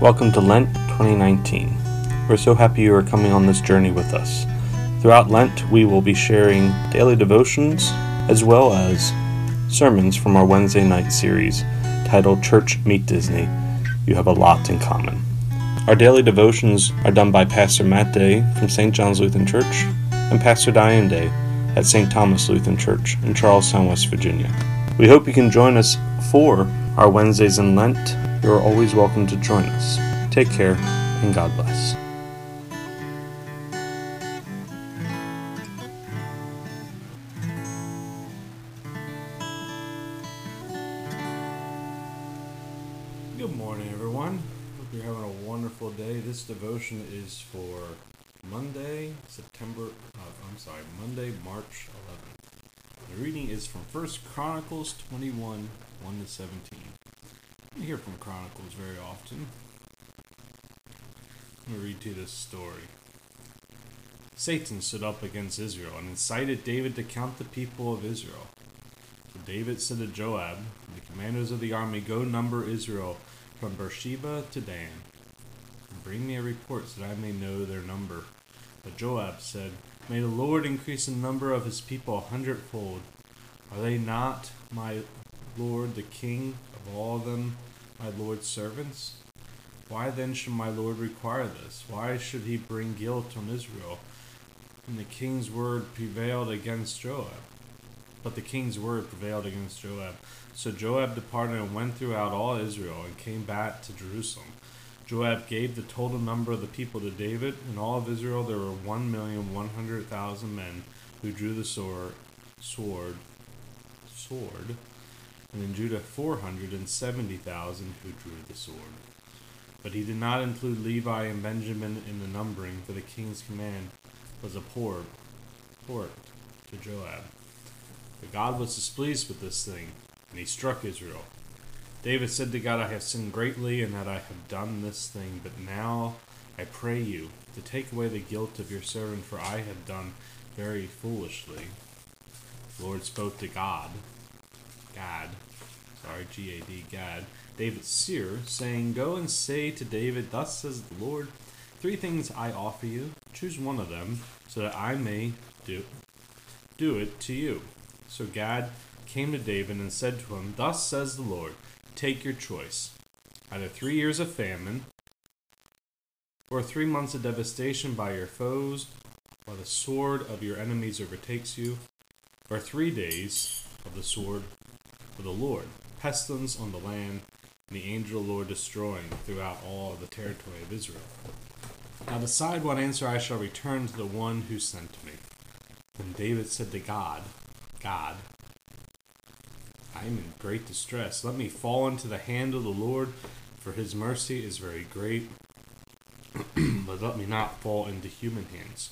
Welcome to Lent 2019. We're so happy you are coming on this journey with us. Throughout Lent, we will be sharing daily devotions as well as sermons from our Wednesday night series titled Church Meet Disney. You have a lot in common. Our daily devotions are done by Pastor Matt Day from St. John's Lutheran Church and Pastor Diane Day at St. Thomas Lutheran Church in Charlestown, West Virginia. We hope you can join us for our Wednesdays in Lent you are always welcome to join us. Take care, and God bless. Good morning, everyone. Hope you're having a wonderful day. This devotion is for Monday, September. Uh, I'm sorry, Monday, March 11th. The reading is from First Chronicles 21, 1 to 17. Hear from Chronicles very often. Let me read to you this story. Satan stood up against Israel and incited David to count the people of Israel. So David said to Joab the commanders of the army, Go number Israel from Beersheba to Dan, and bring me a report so that I may know their number. But Joab said, May the Lord increase the number of his people a hundredfold. Are they not my Lord the king of all them my Lord's servants? Why then should my Lord require this? Why should he bring guilt on Israel? And the king's word prevailed against Joab. But the king's word prevailed against Joab. So Joab departed and went throughout all Israel and came back to Jerusalem. Joab gave the total number of the people to David. In all of Israel there were one million one hundred thousand men who drew the sword, sword, sword and in Judah four hundred and seventy thousand who drew the sword. But he did not include Levi and Benjamin in the numbering, for the king's command was a poor port to Joab. But God was displeased with this thing, and he struck Israel. David said to God, I have sinned greatly, and that I have done this thing, but now I pray you to take away the guilt of your servant, for I have done very foolishly. The Lord spoke to God, Gad, sorry, G A D, Gad, David's seer, saying, Go and say to David, Thus says the Lord, Three things I offer you, choose one of them, so that I may do, do it to you. So Gad came to David and said to him, Thus says the Lord, Take your choice, either three years of famine, or three months of devastation by your foes, while the sword of your enemies overtakes you, or three days of the sword of the Lord, pestilence on the land, and the angel of the Lord destroying throughout all the territory of Israel. Now decide what answer I shall return to the one who sent me. And David said to God, God, I am in great distress. Let me fall into the hand of the Lord, for his mercy is very great. but let me not fall into human hands.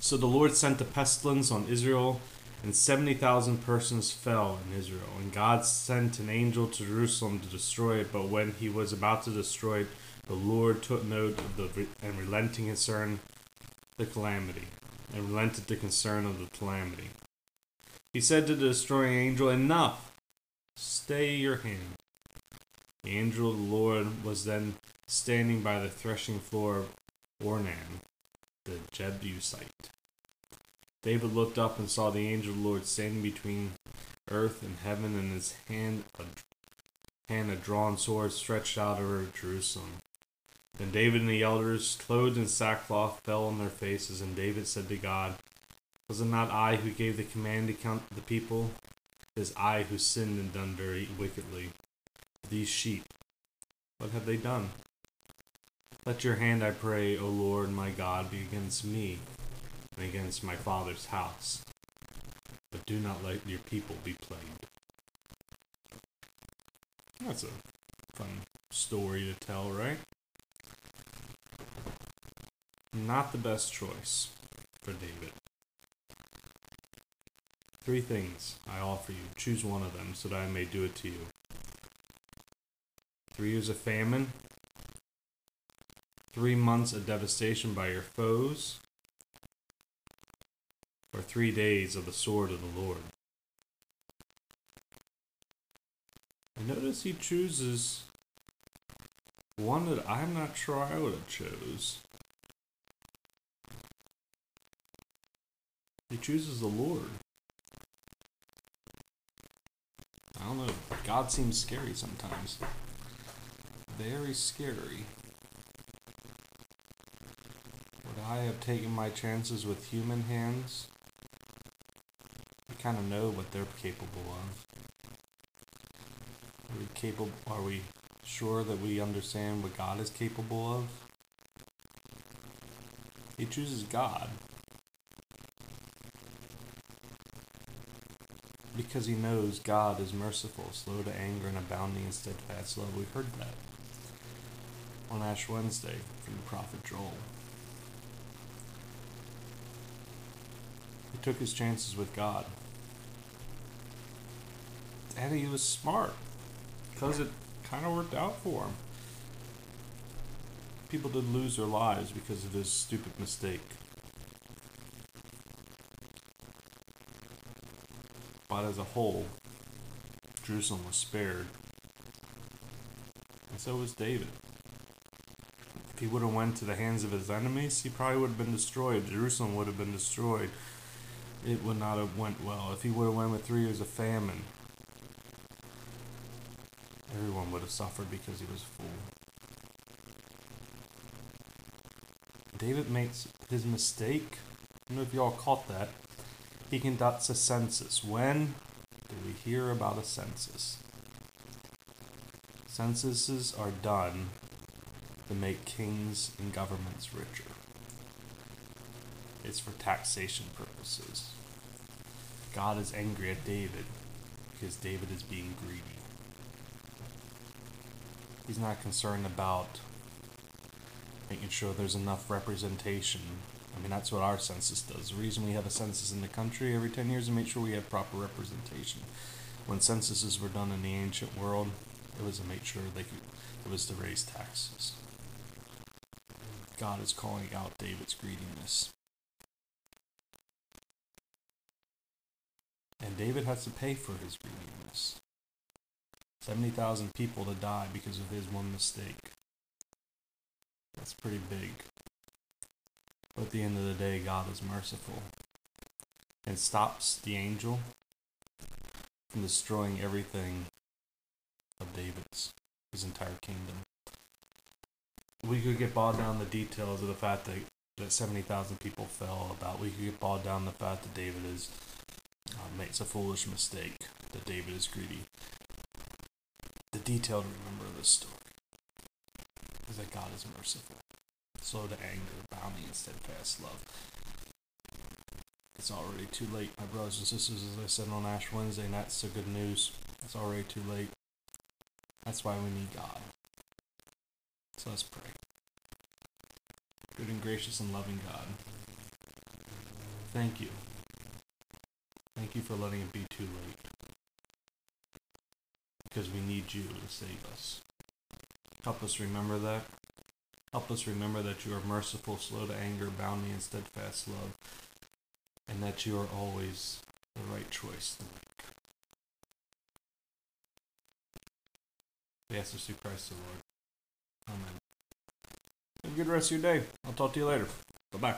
So the Lord sent a pestilence on Israel and 70,000 persons fell in Israel. And God sent an angel to Jerusalem to destroy it, but when he was about to destroy it, the Lord took note of the and relenting concern the calamity, and relented the concern of the calamity. He said to the destroying angel, Enough! Stay your hand. The angel of the Lord was then standing by the threshing floor of Ornan, the Jebusite. David looked up and saw the angel of the Lord standing between earth and heaven, and his hand a, hand a drawn sword stretched out over Jerusalem. Then David and the elders, clothed in sackcloth, fell on their faces, and David said to God, Was it not I who gave the command to count the people? It is I who sinned and done very wickedly. These sheep, what have they done? Let your hand, I pray, O Lord my God, be against me against my father's house. But do not let your people be plagued. That's a fun story to tell, right? Not the best choice for David. Three things I offer you. Choose one of them so that I may do it to you. Three years of famine, three months of devastation by your foes, or three days of the sword of the Lord. I notice he chooses One that I'm not sure I would have chose. He chooses the Lord. I don't know. God seems scary sometimes. Very scary. Would I have taken my chances with human hands? Kind of know what they're capable of. Are we capable? Are we sure that we understand what God is capable of? He chooses God. Because he knows God is merciful, slow to anger, and abounding in steadfast love. We heard that on Ash Wednesday from the prophet Joel. He took his chances with God. And he was smart because it kind of worked out for him. People did lose their lives because of his stupid mistake. But as a whole, Jerusalem was spared. And so was David. If he would have went to the hands of his enemies, he probably would have been destroyed. Jerusalem would have been destroyed. It would not have went well. If he would have went with three years of famine, everyone would have suffered because he was a fool. David makes his mistake. I don't know if y'all caught that. He conducts a census. When do we hear about a census? Censuses are done to make kings and governments richer. It's for taxation purposes. God is angry at David because David is being greedy. He's not concerned about making sure there's enough representation I mean, that's what our census does. The reason we have a census in the country every 10 years is to make sure we have proper representation. When censuses were done in the ancient world, it was to make sure they could, it was to raise taxes. God is calling out David's greediness. And David has to pay for his greediness. 70,000 people to die because of his one mistake. That's pretty big. But at the end of the day, God is merciful and stops the angel from destroying everything of David's, his entire kingdom. We could get bogged down the details of the fact that, that 70,000 people fell about. We could get bogged down the fact that David is uh, makes a foolish mistake, that David is greedy. The detail to remember this story is that God is merciful slow to anger, abounding in steadfast love. It's already too late, my brothers and sisters, as I said on Ash Wednesday, and that's the good news. It's already too late. That's why we need God. So let's pray. Good and gracious and loving God, thank you. Thank you for letting it be too late. Because we need you to save us. Help us remember that. Help us remember that you are merciful, slow to anger, bounding in steadfast love, and that you are always the right choice to make. We ask this through Christ the Lord. Amen. Have a good rest of your day. I'll talk to you later. Bye bye.